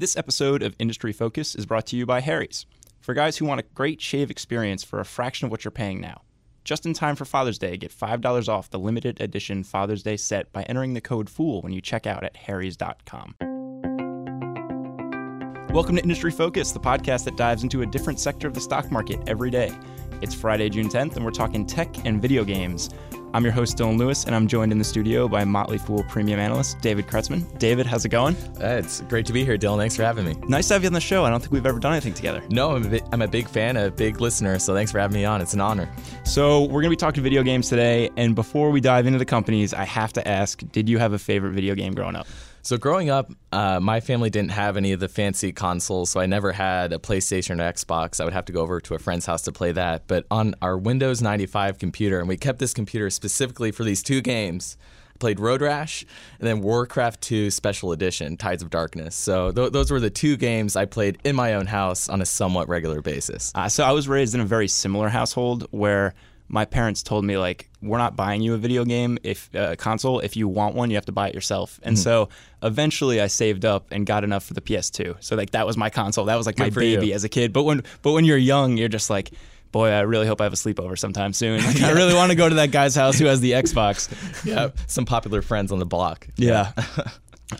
This episode of Industry Focus is brought to you by Harry's. For guys who want a great shave experience for a fraction of what you're paying now. Just in time for Father's Day, get $5 off the limited edition Father's Day set by entering the code FOOL when you check out at harrys.com. Welcome to Industry Focus, the podcast that dives into a different sector of the stock market every day. It's Friday, June 10th, and we're talking tech and video games. I'm your host, Dylan Lewis, and I'm joined in the studio by Motley Fool premium analyst David Kretzmann. David, how's it going? Uh, it's great to be here, Dylan. Thanks for having me. Nice to have you on the show. I don't think we've ever done anything together. No, I'm a, bi- I'm a big fan, a big listener, so thanks for having me on. It's an honor. So, we're going to be talking video games today, and before we dive into the companies, I have to ask did you have a favorite video game growing up? So growing up, uh, my family didn't have any of the fancy consoles, so I never had a PlayStation or Xbox. I would have to go over to a friend's house to play that. But on our Windows 95 computer, and we kept this computer specifically for these two games. I played Road Rash and then Warcraft 2 Special Edition, Tides of Darkness. So th- those were the two games I played in my own house on a somewhat regular basis. Uh, so, I was raised in a very similar household where my parents told me like we're not buying you a video game if a uh, console. If you want one you have to buy it yourself. And mm-hmm. so eventually i saved up and got enough for the ps2 so like that was my console. That was like Good my baby you. as a kid. But when but when you're young you're just like boy i really hope i have a sleepover sometime soon. Like, i really want to go to that guy's house who has the xbox. Yeah. Some popular friends on the block. Yeah.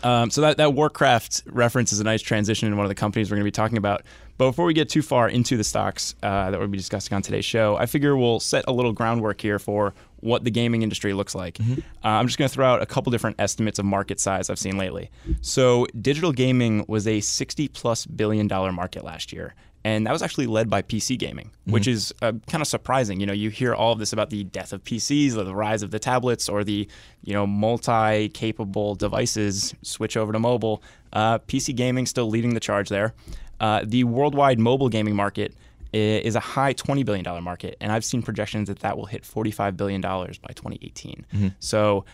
Um, so that, that Warcraft reference is a nice transition in one of the companies we're going to be talking about. But before we get too far into the stocks uh, that we'll be discussing on today's show, I figure we'll set a little groundwork here for what the gaming industry looks like. Mm-hmm. Uh, I'm just going to throw out a couple different estimates of market size I've seen lately. So digital gaming was a 60 plus billion dollar market last year, and that was actually led by PC gaming, mm-hmm. which is uh, kind of surprising. You know, you hear all of this about the death of PCs, or the rise of the tablets, or the you know multi-capable devices switch over to mobile. Uh, PC gaming still leading the charge there. Uh, the worldwide mobile gaming market is a high $20 billion market, and I've seen projections that that will hit $45 billion by 2018. Mm-hmm. So,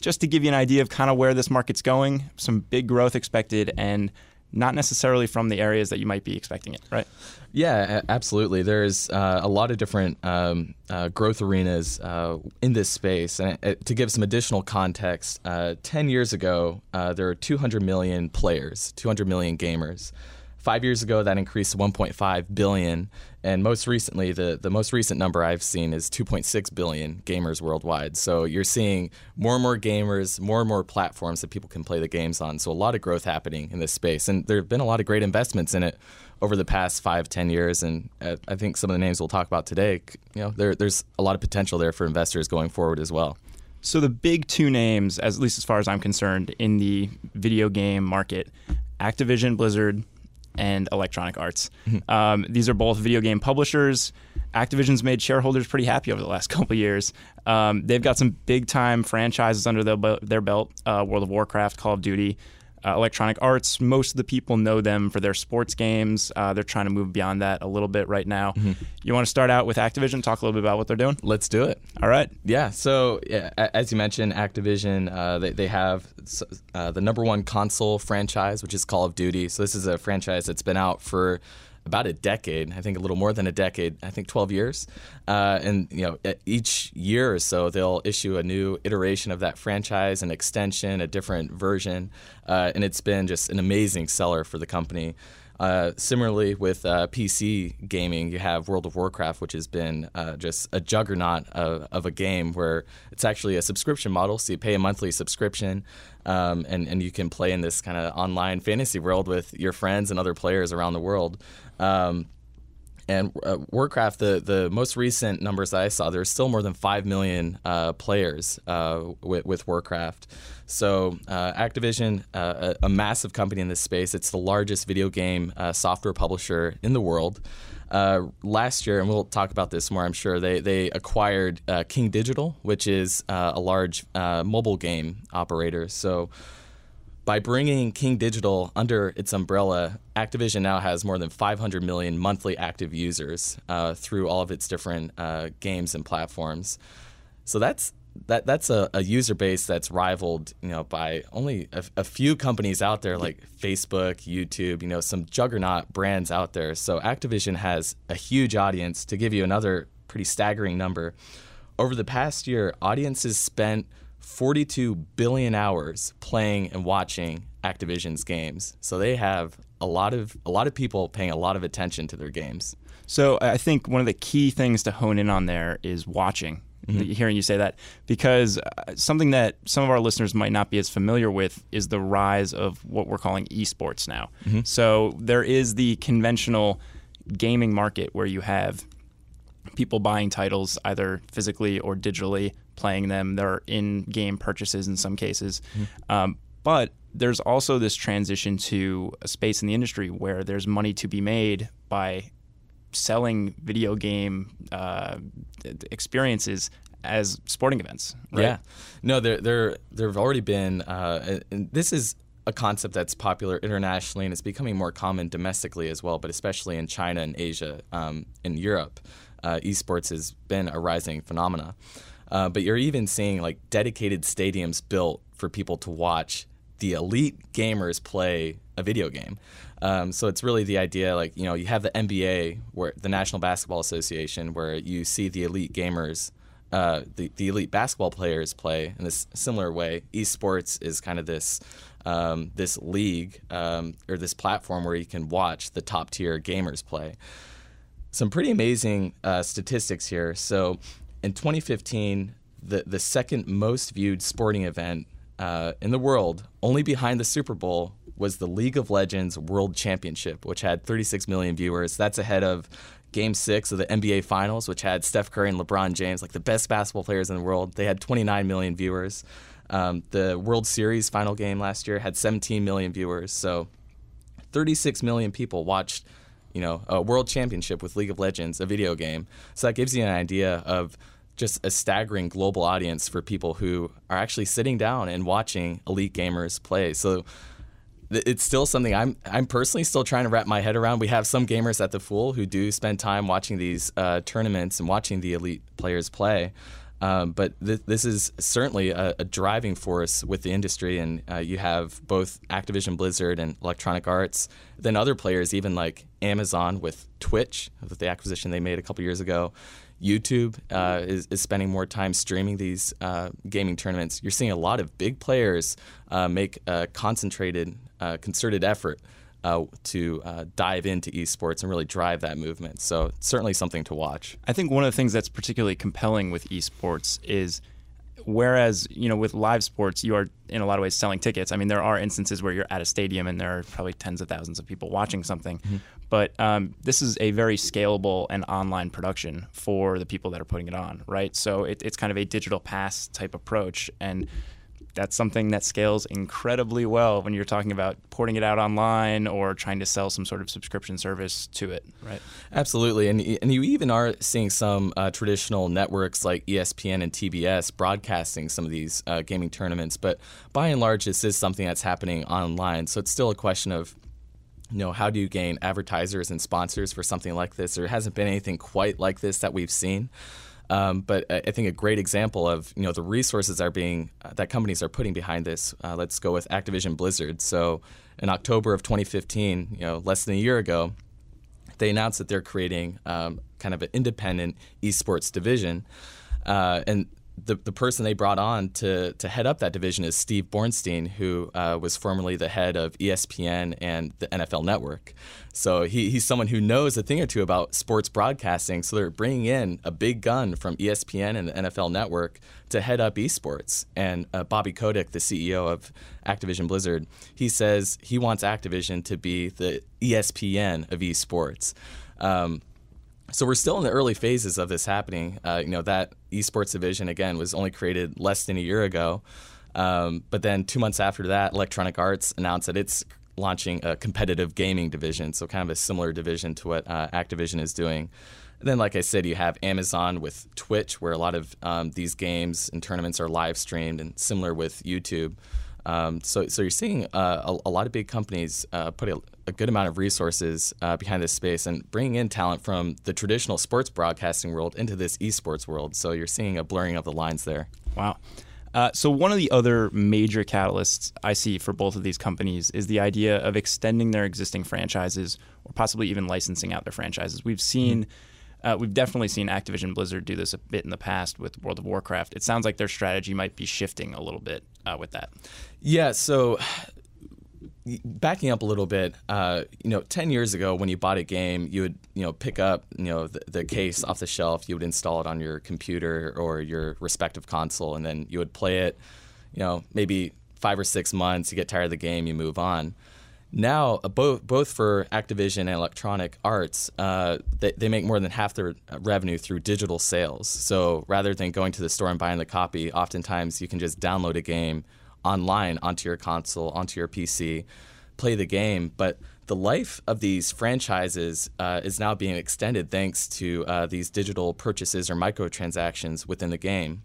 just to give you an idea of kind of where this market's going, some big growth expected, and not necessarily from the areas that you might be expecting it, right? Yeah, absolutely. There's uh, a lot of different um, uh, growth arenas uh, in this space. And uh, to give some additional context, uh, 10 years ago, uh, there were 200 million players, 200 million gamers. Five years ago, that increased to 1.5 billion, and most recently, the the most recent number I've seen is 2.6 billion gamers worldwide. So you're seeing more and more gamers, more and more platforms that people can play the games on. So a lot of growth happening in this space, and there have been a lot of great investments in it over the past five, ten years. And I think some of the names we'll talk about today, you know, there, there's a lot of potential there for investors going forward as well. So the big two names, at least as far as I'm concerned, in the video game market, Activision Blizzard and Electronic Arts. Mm-hmm. Um, these are both video game publishers. Activision's made shareholders pretty happy over the last couple years. Um, they've got some big time franchises under their, their belt uh, World of Warcraft, Call of Duty. Uh, Electronic Arts, most of the people know them for their sports games. Uh, they're trying to move beyond that a little bit right now. Mm-hmm. You want to start out with Activision, talk a little bit about what they're doing? Let's do it. All right. Yeah. So, yeah, as you mentioned, Activision, uh, they, they have uh, the number one console franchise, which is Call of Duty. So, this is a franchise that's been out for about a decade. I think a little more than a decade. I think 12 years. Uh, and you know, each year or so, they'll issue a new iteration of that franchise, an extension, a different version, uh, and it's been just an amazing seller for the company. Uh, similarly, with uh, PC gaming, you have World of Warcraft, which has been uh, just a juggernaut of, of, a game where it's actually a subscription model. So you pay a monthly subscription, um, and, and you can play in this kind of online fantasy world with your friends and other players around the world. Um, and uh, Warcraft, the, the most recent numbers that I saw, there's still more than 5 million uh, players uh, with, with, Warcraft. So, uh, Activision, uh, a, a, massive company in this space, it's the largest video game uh, software publisher in the world. last year, and we'll talk about this more, I'm sure, they, they acquired King Digital, which is a large mobile game operator. So, by bringing King Digital under its umbrella, Activision now has more than 500 million monthly active users uh, through all of its different uh, games and platforms. So that's that that's a, a, user base that's rivaled, you know, by only a, a, few companies out there like Facebook, YouTube, you know, some juggernaut brands out there. So Activision has a huge audience. To give you another pretty staggering number, over the past year, audiences spent 42 billion hours playing and watching Activision's games. So they have a lot of a lot of people paying a lot of attention to their games. So I think one of the key things to hone in on there is watching. Mm-hmm. Hearing you say that, because uh, something that some of our listeners might not be as familiar with is the rise of what we're calling esports now. Mm-hmm. So there is the conventional gaming market where you have people buying titles either physically or digitally, playing them. There are in-game purchases in some cases, mm-hmm. um, but there's also this transition to a space in the industry where there's money to be made by selling video game uh, experiences as sporting events. Right? Yeah, no, there there there have already been, uh, and this is a concept that's popular internationally and it's becoming more common domestically as well, but especially in China and Asia, um, in Europe, uh, esports has been a rising phenomena. Uh, but you're even seeing like dedicated stadiums built for people to watch the elite gamers play a video game. Um, so it's really the idea, like you know, you have the NBA, where the National Basketball Association, where you see the elite gamers, uh, the the elite basketball players play in this similar way. Esports is kind of this um, this league um, or this platform where you can watch the top tier gamers play. Some pretty amazing uh, statistics here. So in 2015, the the second most viewed sporting event uh, in the world, only behind the Super Bowl, was the League of Legends World Championship, which had 36 million viewers. That's ahead of Game Six of the NBA Finals, which had Steph Curry and LeBron James, like the best basketball players in the world. They had 29 million viewers. Um, the World Series final game last year had 17 million viewers. So 36 million people watched, you know, a World Championship with League of Legends, a video game. So that gives you an idea of just a staggering global audience for people who are actually sitting down and watching elite gamers play. So it's still something I'm I'm personally still trying to wrap my head around. We have some gamers at the Fool who do spend time watching these uh, tournaments and watching the elite players play. Um, but th- this is certainly a, a, driving force with the industry, and uh, you have both Activision Blizzard and Electronic Arts, then other players, even like Amazon with Twitch, with the acquisition they made a couple years ago. YouTube uh, is, is, spending more time streaming these uh, gaming tournaments. You're seeing a lot of big players uh, make a concentrated, uh, concerted effort uh, to uh, dive into esports and really drive that movement. So certainly something to watch. I think one of the things that's particularly compelling with esports is whereas you know with live sports you are in a lot of ways selling tickets. I mean there are instances where you're at a stadium and there are probably tens of thousands of people watching something. Mm-hmm. but um, this is a very scalable and online production for the people that are putting it on right? So it, it's kind of a digital pass type approach. And that's something that scales incredibly well when you're talking about porting it out online or trying to sell some sort of subscription service to it, right? Absolutely, and and you even are seeing some uh, traditional networks like ESPN and TBS broadcasting some of these uh, gaming tournaments, but by and large, this is something that's happening online. So it's still a question of you know, how do you gain advertisers and sponsors for something like this? There hasn't been anything quite like this that we've seen. Um, but I think a great example of you know the resources are being uh, that companies are putting behind this. Uh, let's go with Activision Blizzard. So in October of 2015, you know less than a year ago, they announced that they're creating um, kind of an independent esports division, uh, and the, the person they brought on to, to head up that division is Steve Bornstein, who uh, was formerly the head of ESPN and the NFL Network. So he, he's someone who knows a thing or two about sports broadcasting. So they're bringing in a big gun from ESPN and the NFL Network to head up esports. And uh, Bobby Kotick, the CEO of Activision Blizzard, he says he wants Activision to be the ESPN of esports. Um, so we're still in the early phases of this happening. Uh, you know that esports division again was only created less than a year ago, um, but then two months after that, Electronic Arts announced that it's launching a competitive gaming division. So kind of a similar division to what uh, Activision is doing. And then, like I said, you have Amazon with Twitch, where a lot of um, these games and tournaments are live streamed, and similar with YouTube. Um, so, so you're seeing uh, a, a, lot of big companies uh, put a, a, good amount of resources uh, behind this space and bringing in talent from the traditional sports broadcasting world into this esports world. So you're seeing a blurring of the lines there. Wow. Uh, so one of the other major catalysts I see for both of these companies is the idea of extending their existing franchises or possibly even licensing out their franchises. We've seen. Mm-hmm Uh, we've definitely seen Activision Blizzard do this a bit in the past with World of Warcraft. It sounds like their strategy might be shifting a little bit uh, with that. Yeah, so backing up a little bit, uh, you know, 10 years ago when you bought a game, you would, you know, pick up, you know, the, the, case off the shelf, you would install it on your computer or your respective console, and then you would play it, you know, maybe five or six months, you get tired of the game, you move on. Now, uh, both both for Activision and Electronic Arts, uh, they, they make more than half their revenue through digital sales. So rather than going to the store and buying the copy, oftentimes you can just download a game online onto your console, onto your PC, play the game. But the life of these franchises uh, is now being extended thanks to uh, these digital purchases or microtransactions within the game.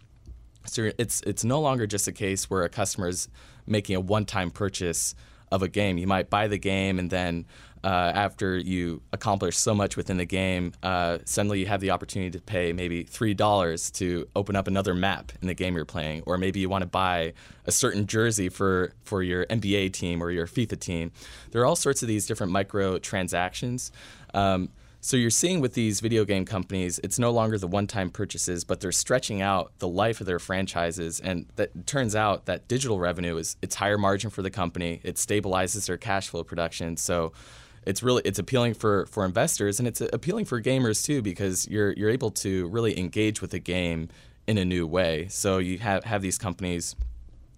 So it's it's no longer just a case where a customer is making a one-time purchase of a game. You might buy the game and then uh, after you accomplish so much within the game, uh, suddenly you have the opportunity to pay maybe three dollars to open up another map in the game you're playing, or maybe you want to buy a certain jersey for for your NBA team or your FIFA team. There are all sorts of these different micro transactions. Um, so you're seeing with these video game companies, it's no longer the one-time purchases, but they're stretching out the life of their franchises, and that turns out that digital revenue is it's higher margin for the company. It stabilizes their cash flow production. So it's really it's appealing for for investors and it's appealing for gamers too because you're you're able to really engage with the game in a new way. So you have have these companies.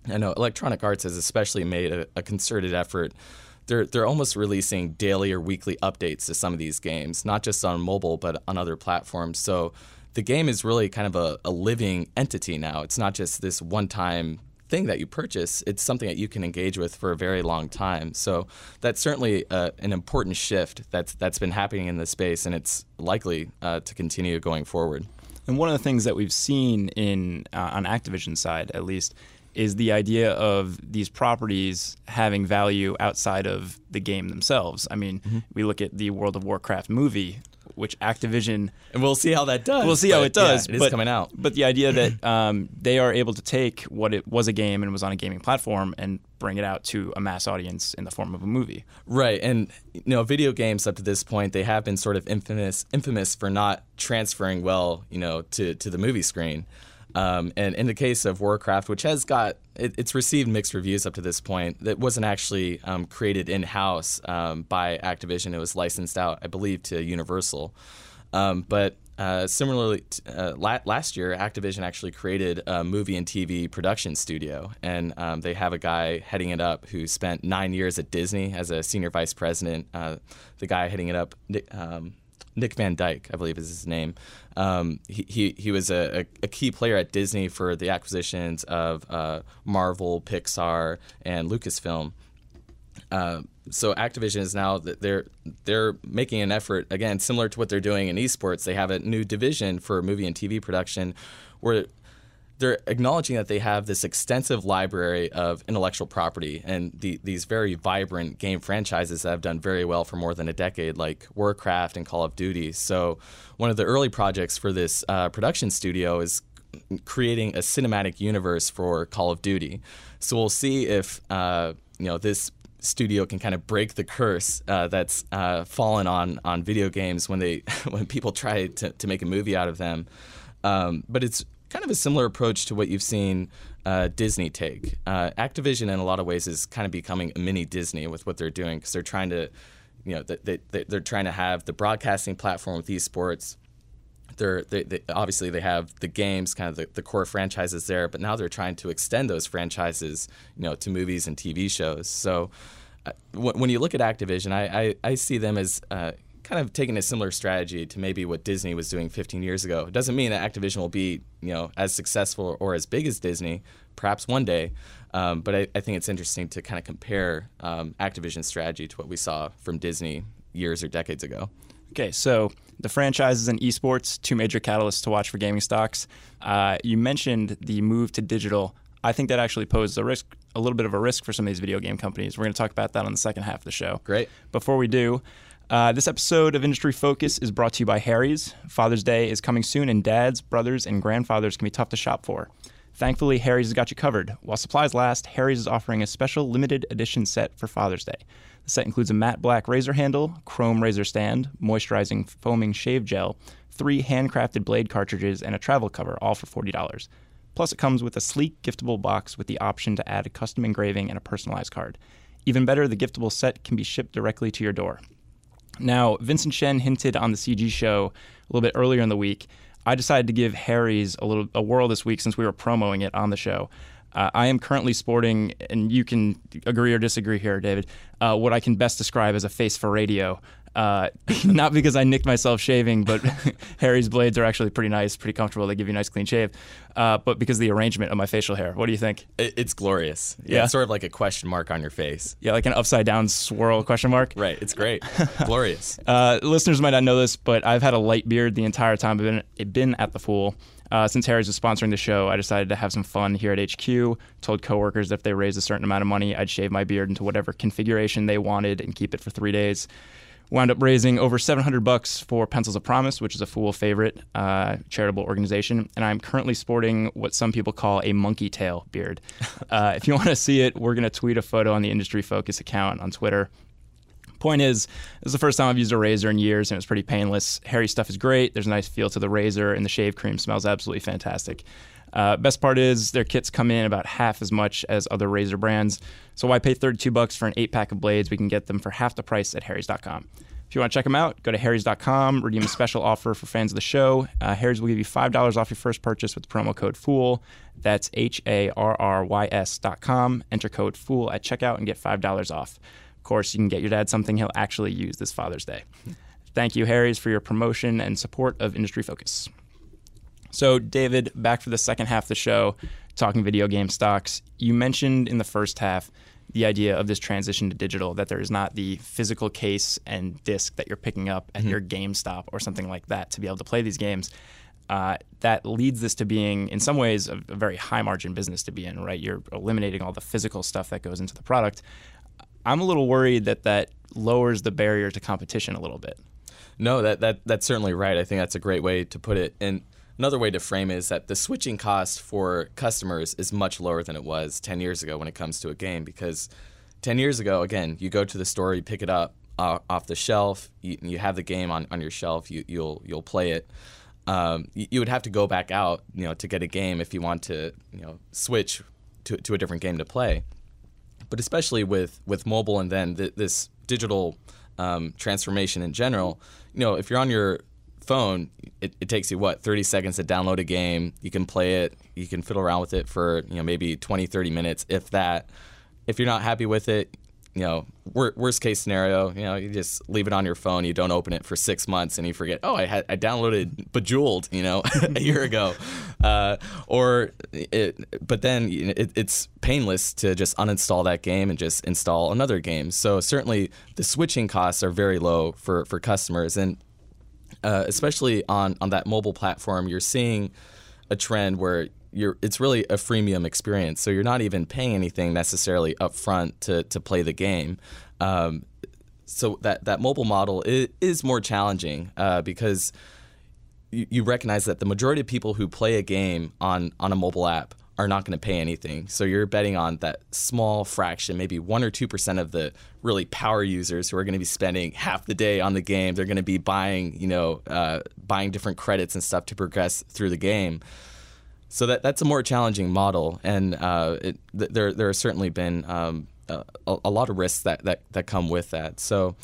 I know Electronic Arts has especially made a, a concerted effort they're they're almost releasing daily or weekly updates to some of these games, not just on mobile but on other platforms. So the game is really kind of a, a living entity now. It's not just this one time thing that you purchase, it's something that you can engage with for a very long time. So that's certainly uh, an important shift that's that's been happening in the space, and it's likely uh, to continue going forward. And one of the things that we've seen in uh, on Activision side, at least, is the idea of these properties having value outside of the game themselves. I mean, mm-hmm. we look at the World of Warcraft movie which Activision and we'll see how that does. We'll see how it does. Yeah, it but, is coming out. But the idea that um, they are able to take what it was a game and was on a gaming platform and bring it out to a mass audience in the form of a movie. Right, and you know, video games up to this point they have been sort of infamous infamous for not transferring well, you know, to to the movie screen. Um, and in the case of Warcraft, which has got it, it's received mixed reviews up to this point, that wasn't actually um, created in house um, by Activision. It was licensed out, I believe, to Universal. Um, but uh, similarly, uh, la- last year, Activision actually created a movie and TV production studio, and um, they have a guy heading it up who spent nine years at Disney as a senior vice president. Uh, the guy heading it up, um, Nick Van Dyke, I believe is his name. Um, he, he, he was a, a, key player at Disney for the acquisitions of uh, Marvel, Pixar, and Lucasfilm. Uh, so Activision is now they're they're making an effort again, similar to what they're doing in esports. They have a new division for movie and TV production, where they're acknowledging that they have this extensive library of intellectual property and the, these very vibrant game franchises that have done very well for more than a decade, like Warcraft and Call of Duty. So, one of the early projects for this uh, production studio is creating a cinematic universe for Call of Duty. So, we'll see if uh, you know this studio can kind of break the curse uh, that's uh, fallen on on video games when they when people try to, to make a movie out of them. Um, but it's kind of a similar approach to what you've seen uh, Disney take. Uh, Activision, in a lot of ways, is kind of becoming a mini Disney with what they're doing because they're trying to, you know, they, they, they're trying to have the broadcasting platform with esports. They're, they, they, obviously they have the games, kind of the, the core franchises there, but now they're trying to extend those franchises, you know, to movies and TV shows. So uh, when you look at Activision, I, I, I see them as uh, kind of taking a similar strategy to maybe what Disney was doing 15 years ago. It doesn't mean that Activision will be, you know, as successful or as big as Disney, perhaps one day. Um, but I, I, think it's interesting to kind of compare um, Activision's strategy to what we saw from Disney years or decades ago. Okay, so the franchises and esports, two major catalysts to watch for gaming stocks. Uh, you mentioned the move to digital. I think that actually poses a risk, a little bit of a risk for some of these video game companies. We're going to talk about that on the second half of the show. Great. Before we do, uh, this episode of Industry Focus is brought to you by Harry's. Father's Day is coming soon, and dads, brothers, and grandfathers can be tough to shop for. Thankfully, Harry's has got you covered. While supplies last, Harry's is offering a special limited edition set for Father's Day. The set includes a matte black razor handle, chrome razor stand, moisturizing foaming shave gel, three handcrafted blade cartridges, and a travel cover, all for $40. Plus, it comes with a sleek, giftable box with the option to add a custom engraving and a personalized card. Even better, the giftable set can be shipped directly to your door. Now, Vincent Shen hinted on the CG show a little bit earlier in the week. I decided to give Harry's a little a whirl this week since we were promoting it on the show. Uh, I am currently sporting, and you can agree or disagree here, David, uh, what I can best describe as a face for radio. Uh, not because I nicked myself shaving, but Harry's blades are actually pretty nice, pretty comfortable. They give you a nice clean shave. Uh, but because of the arrangement of my facial hair. What do you think? It's glorious. Yeah, Yeah. It's sort of like a question mark on your face. Yeah, like an upside down swirl question mark. Right. It's great. glorious. Uh, listeners might not know this, but I've had a light beard the entire time I've been, been at the Fool. Uh, since Harry's was sponsoring the show, I decided to have some fun here at HQ. Told coworkers that if they raised a certain amount of money, I'd shave my beard into whatever configuration they wanted and keep it for three days. Wound up raising over 700 bucks for Pencils of Promise, which is a Fool favorite uh, charitable organization, and I'm currently sporting what some people call a monkey tail beard. Uh, if you want to see it, we're going to tweet a photo on the Industry Focus account on Twitter. Point is, this is the first time I've used a razor in years, and it was pretty painless. Harry stuff is great. There's a nice feel to the razor, and the shave cream smells absolutely fantastic. Uh, best part is their kits come in about half as much as other razor brands. So why pay 32 bucks for an eight pack of blades? We can get them for half the price at Harry's.com. If you want to check them out, go to Harry's.com, redeem a special offer for fans of the show. Uh, Harry's will give you $5 off your first purchase with the promo code FOOL. That's H A R R Y S.com. Enter code FOOL at checkout and get $5 off. Of course, you can get your dad something he'll actually use this Father's Day. Thank you, Harry's, for your promotion and support of Industry Focus. So, David, back for the second half of the show, talking video game stocks. You mentioned in the first half the idea of this transition to digital, that there is not the physical case and disc that you're picking up at your GameStop or something like that to be able to play these games. Uh, that leads this to being, in some ways, a, a very high margin business to be in, right? You're eliminating all the physical stuff that goes into the product. I'm a little worried that that lowers the barrier to competition a little bit. No, that, that that's certainly right. I think that's a great way to put it. And another way to frame it is that the switching cost for customers is much lower than it was 10 years ago when it comes to a game because 10 years ago, again, you go to the store, you pick it up uh, off the shelf, you, you have the game on, on your shelf, you, you'll you'll play it. Um, you, you would have to go back out, you know, to get a game if you want to, you know, switch to, to a different game to play but especially with with mobile and then th- this digital um, transformation in general, you know, if you're on your phone, it, it takes you what 30 seconds to download a game. You can play it, you can fiddle around with it for you know maybe 20, 30 minutes, if that. If you're not happy with it, you know, wor- worst case scenario, you know, you just leave it on your phone. You don't open it for six months, and you forget. Oh, I had I downloaded Bejeweled, you know, a year ago, uh, or it. But then it, it's painless to just uninstall that game and just install another game. So certainly the switching costs are very low for for customers, and uh, especially on on that mobile platform, you're seeing a trend where you're it's really a freemium experience. So you're not even paying anything necessarily upfront to to play the game. Um, so that that mobile model is, is more challenging uh, because you, you recognize that the majority of people who play a game on on a mobile app are not going to pay anything. So you're betting on that small fraction, maybe one or two percent of the really power users who are going to be spending half the day on the game. They're going to be buying, you know, uh, buying different credits and stuff to progress through the game. So that that's a more challenging model, and uh, it, th- there there have certainly been um, a, a lot of risks that, that that come with that. So.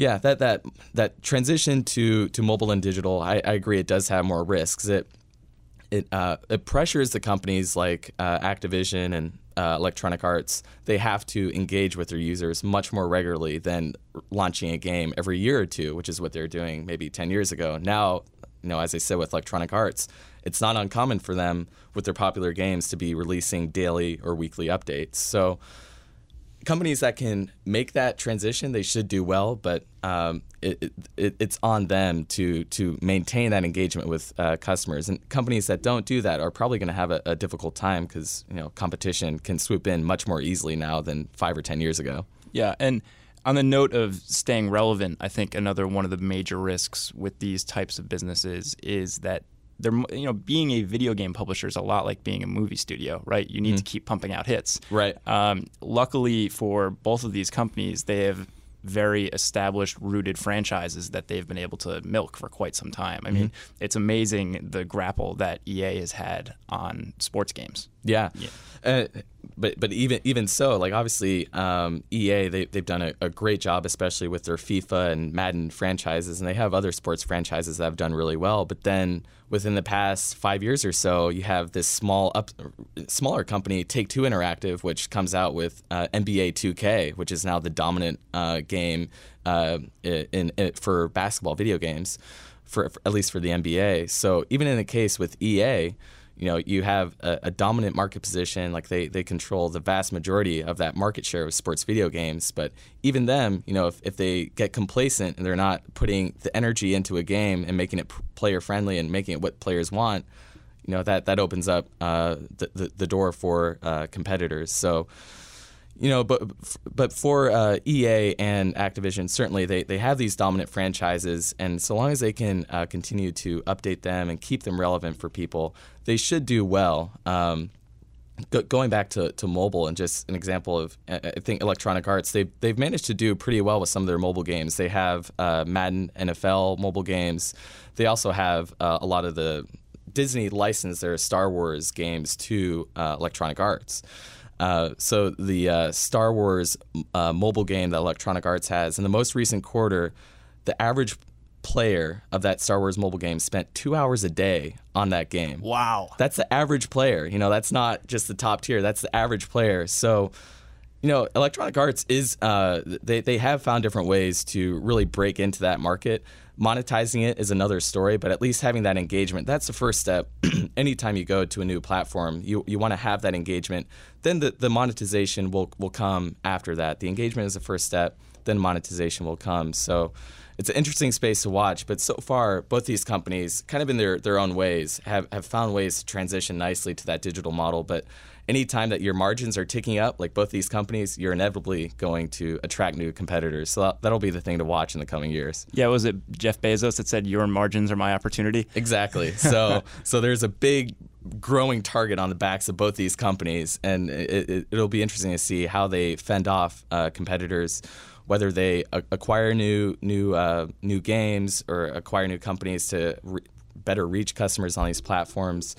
Yeah, that that that transition to to mobile and digital, I, I agree. It does have more risks. It it uh, it pressures the companies like uh, Activision and uh, Electronic Arts. They have to engage with their users much more regularly than launching a game every year or two, which is what they're doing maybe ten years ago. Now, you know, as I said with Electronic Arts, it's not uncommon for them with their popular games to be releasing daily or weekly updates. So companies that can make that transition, they should do well, but um, it, it, it's on them to to maintain that engagement with uh, customers. And companies that don't do that are probably going to have a, a difficult time because you know competition can swoop in much more easily now than five or ten years ago. Yeah, and on the note of staying relevant, I think another one of the major risks with these types of businesses is that they're you know being a video game publisher is a lot like being a movie studio, right? You need to keep pumping out hits. Right. Um, luckily for both of these companies, they have very established, rooted franchises that they've been able to milk for quite some time. I mean, it's amazing the grapple that EA has had on sports games. Yeah. Uh, but but even even so, like obviously um, EA they they've done a, a great job, especially with their FIFA and Madden franchises, and they have other sports franchises that have done really well. But then within the past five years or so, you have this small up smaller company, Take Two Interactive, which comes out with uh, NBA 2K, which is now the dominant uh, game uh, in, in for basketball video games, for, for at least for the NBA. So even in the case with EA you know you have a, a, dominant market position like they, they control the vast majority of that market share of sports video games. But even them you know if, if they get complacent and they're not putting the energy into a game and making it player friendly and making it what players want you know that that opens up uh, the, the, the door for uh, competitors. So you know, but but for uh, EA and Activision, certainly they, they have these dominant franchises, and so long as they can uh, continue to update them and keep them relevant for people, they should do well. Um, go, going back to, to mobile and just an example of I think Electronic Arts, they've they've managed to do pretty well with some of their mobile games. They have uh, Madden NFL mobile games. They also have uh, a lot of the Disney licensed their Star Wars games to uh, Electronic Arts. Uh, so the uh, Star Wars uh, mobile game that Electronic Arts has in the most recent quarter, the average player of that Star Wars mobile game spent two hours a day on that game. Wow, that's the average player. You know, that's not just the top tier. That's the average player. So. You know, Electronic Arts is uh, they they have found different ways to really break into that market. Monetizing it is another story, but at least having that engagement, that's the first step. Anytime you go to a new platform, you, you want to have that engagement. Then the, the monetization will, will come after that. The engagement is the first step, then monetization will come. So it's an interesting space to watch. But so far, both these companies, kind of in their, their own ways, have, have found ways to transition nicely to that digital model. But anytime that your margins are ticking up, like both these companies, you're inevitably going to attract new competitors. So that'll be the thing to watch in the coming years. Yeah, was it Jeff Bezos that said your margins are my opportunity? Exactly. So so there's a big growing target on the backs of both these companies, and it, will it, be interesting to see how they fend off uh, competitors. Whether they a- acquire new new uh, new games or acquire new companies to re- better reach customers on these platforms,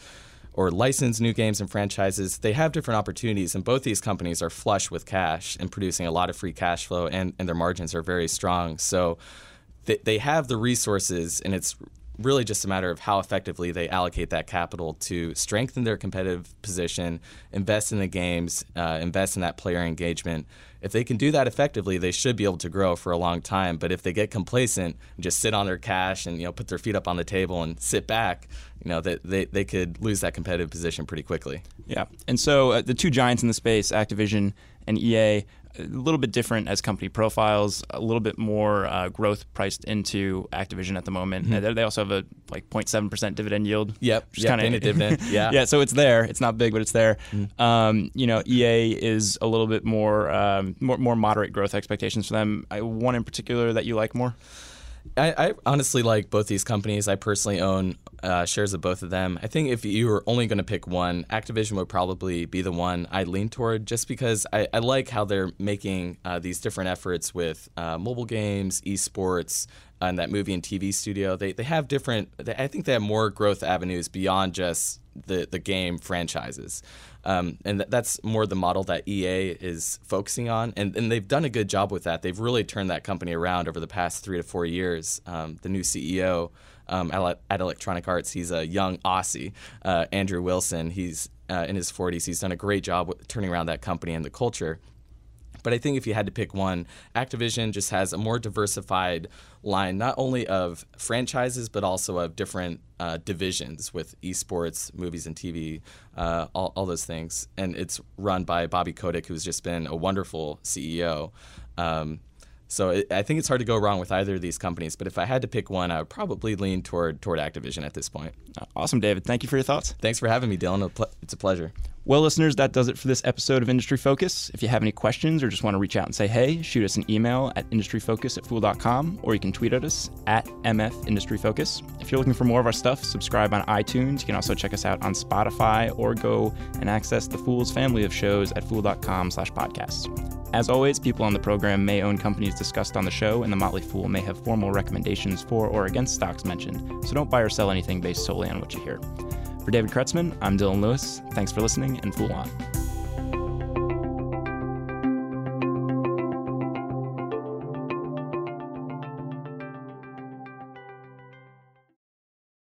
or license new games and franchises, they have different opportunities. And both these companies are flush with cash and producing a lot of free cash flow, and, and their margins are very strong. So they, they have the resources, and it's really just a matter of how effectively they allocate that capital to strengthen their competitive position, invest in the games, uh, invest in that player engagement. If they can do that effectively, they should be able to grow for a long time. But if they get complacent and just sit on their cash and you know put their feet up on the table and sit back, you know that they, they could lose that competitive position pretty quickly. Yeah, and so uh, the two giants in the space, Activision and EA, a little bit different as company profiles, a little bit more uh, growth priced into Activision at the moment. Mm-hmm. They also have a like 0.7 percent dividend yield. Yep, yep kind of dividend. Yeah, yeah. So it's there. It's not big, but it's there. Mm-hmm. Um, you know, EA is a little bit more um, more, more moderate growth expectations for them. I, one in particular that you like more. I, I, honestly like both these companies. I personally own uh, shares of both of them. I think if you were only going to pick one, Activision would probably be the one I lean toward, just because I, I like how they're making uh, these different efforts with uh, mobile games, esports, and that movie and TV studio. They they have different. They, I think they have more growth avenues beyond just the the game franchises. Um, and th- that's more the model that EA is focusing on, and, and they've done a good job with that. They've really turned that company around over the past three to four years. Um, the new CEO um, at, at, Electronic Arts, he's a young Aussie, uh, Andrew Wilson. He's uh, in his 40s. He's done a great job turning around that company and the culture. But I think if you had to pick one, Activision just has a more diversified line, not only of franchises, but also of different uh, divisions with esports, movies and TV, uh, all, all, those things. And it's run by Bobby Kotick, who's just been a wonderful CEO. Um, so it, I think it's hard to go wrong with either of these companies. But if I had to pick one, I would probably lean toward toward Activision at this point. Awesome, David. Thank you for your thoughts. Thanks for having me, Dylan. It's a pleasure. Well, listeners, that does it for this episode of Industry Focus. If you have any questions or just want to reach out and say hey, shoot us an email at industryfocus at fool.com or you can tweet at us at MF Industry Focus. If you're looking for more of our stuff, subscribe on iTunes. You can also check us out on Spotify or go and access the Fool's family of shows at fool.com slash podcasts. As always, people on the program may own companies discussed on the show, and the Motley Fool may have formal recommendations for or against stocks mentioned, so don't buy or sell anything based solely on what you hear. For David Kretzmann, I'm Dylan Lewis. Thanks for listening and Fool On.